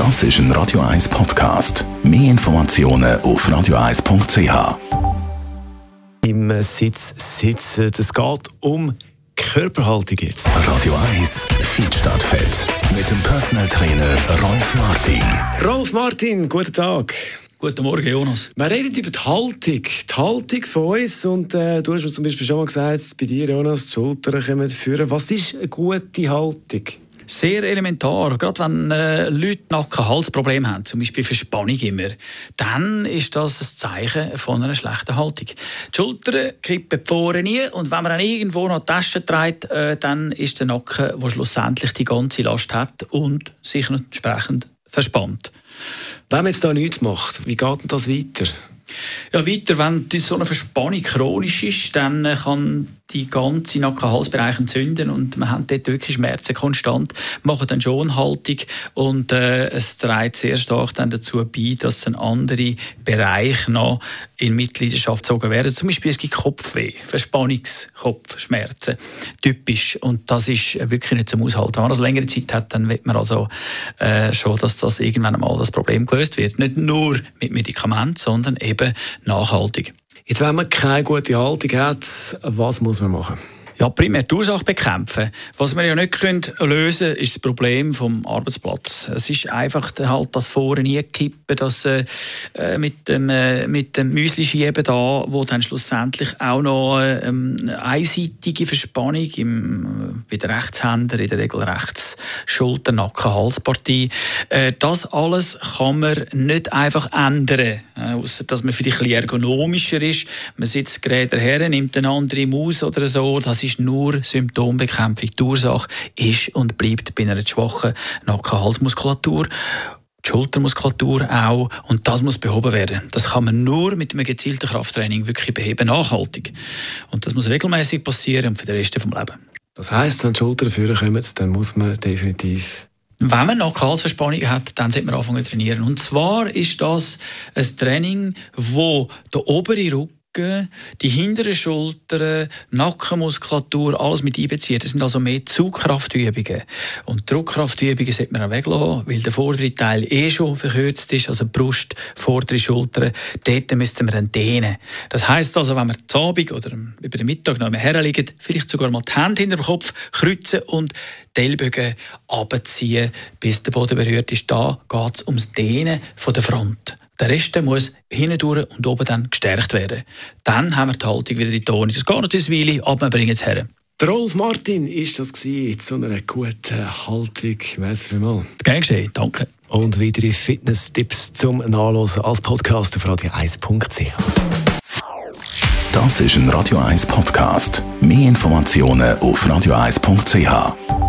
Das ist ein Radio 1 Podcast. Mehr Informationen auf radio1.ch. Im Sitz sitzen. Es geht um Körperhaltung jetzt. Radio 1 Fit statt Fett. Mit dem Personal Trainer Rolf Martin. Rolf Martin, guten Tag. Guten Morgen, Jonas. Wir reden über die Haltung, die Haltung von uns. Und äh, du hast mir zum Beispiel schon mal gesagt, bei dir, Jonas, die Schultern kommen führen. Was ist eine gute Haltung? Sehr elementar. Gerade wenn äh, Leute Nacken-Halsprobleme haben, zum Beispiel Verspannung immer, dann ist das ein Zeichen von einer schlechten Haltung. Die Schultern kippen vorne nie und wenn man dann irgendwo noch die Tasche trägt, äh, dann ist der Nacken, der schlussendlich die ganze Last hat und sich entsprechend verspannt. Wenn man jetzt da nichts macht, wie geht denn das weiter? Ja, weiter, wenn so eine Verspannung chronisch ist, dann kann die ganze Nacken-Halsbereich entzünden und man hat dort wirklich Schmerzen konstant, machen dann schon Haltung und äh, es trägt sehr stark dann dazu bei, dass ein andere Bereich noch in Mitleidenschaft gezogen werden. Zum Beispiel es gibt Kopfweh, Verspannungskopfschmerzen, typisch und das ist wirklich nicht zum Aushalten. Wenn man das längere Zeit hat, dann wird man also äh, schon, dass das irgendwann einmal das Problem gelöst wird. Nicht nur mit Medikamenten, sondern eben nachhaltig. Jetzt, wenn man keine gute Haltung hat, was muss man machen? Ja, primär die Ursache bekämpfen. Was wir ja nicht können ist das Problem vom Arbeitsplatz. Es ist einfach halt das Vorne kippen, das äh, äh, mit dem, äh, mit dem Müsli-Schieben da, wo dann schlussendlich auch noch äh, einseitige Verspannung im, bei den Rechtshändern, in der Regel rechts Schulter, Nacken, Halspartie. Äh, das alles kann man nicht einfach ändern, äh, außer dass man vielleicht ein ergonomischer ist. Man sitzt gerade her, nimmt eine andere Maus oder so. Das ist ist nur Symptombekämpfung. Die Ursache ist und bleibt bei einer schwachen Nacken-Halsmuskulatur. Die Schultermuskulatur auch. Und das muss behoben werden. Das kann man nur mit einem gezielten Krafttraining wirklich beheben, nachhaltig. Und das muss regelmäßig passieren und für den Rest des Lebens. Das heisst, wenn die Schultern führen kommen, dann muss man definitiv wenn man noch Halsverspannung hat, dann sollte man anfangen zu trainieren. Und zwar ist das ein Training, wo der obere Rücken die hinteren Schultern, Nackenmuskulatur, alles mit einbeziehen. Das sind also mehr Zugkraftübungen. Und Druckkraftübungen sollte man auch weglassen, weil der vordere Teil eh schon verkürzt ist, also Brust, vordere Schultern. Dort müssten wir dann dehnen. Das heisst also, wenn wir zu Abend oder über den Mittag noch herliegen, vielleicht sogar mal die Hände hinter dem Kopf kreuzen und die Ellbogen abziehen, bis der Boden berührt ist. Da geht es ums Dehnen von der Front. Der Rest muss hindurch und oben dann gestärkt werden. Dann haben wir die Haltung wieder in die Tone. Das geht natürlich eine Weile, aber wir bringen es her. Der Rolf Martin ist das zu einer guten Haltung. Merci vielmals. Gern geschehen, danke. Und weitere Fitness-Tipps zum Nachlesen als Podcast auf radio1.ch. Das ist ein Radio 1 Podcast. Mehr Informationen auf radio1.ch.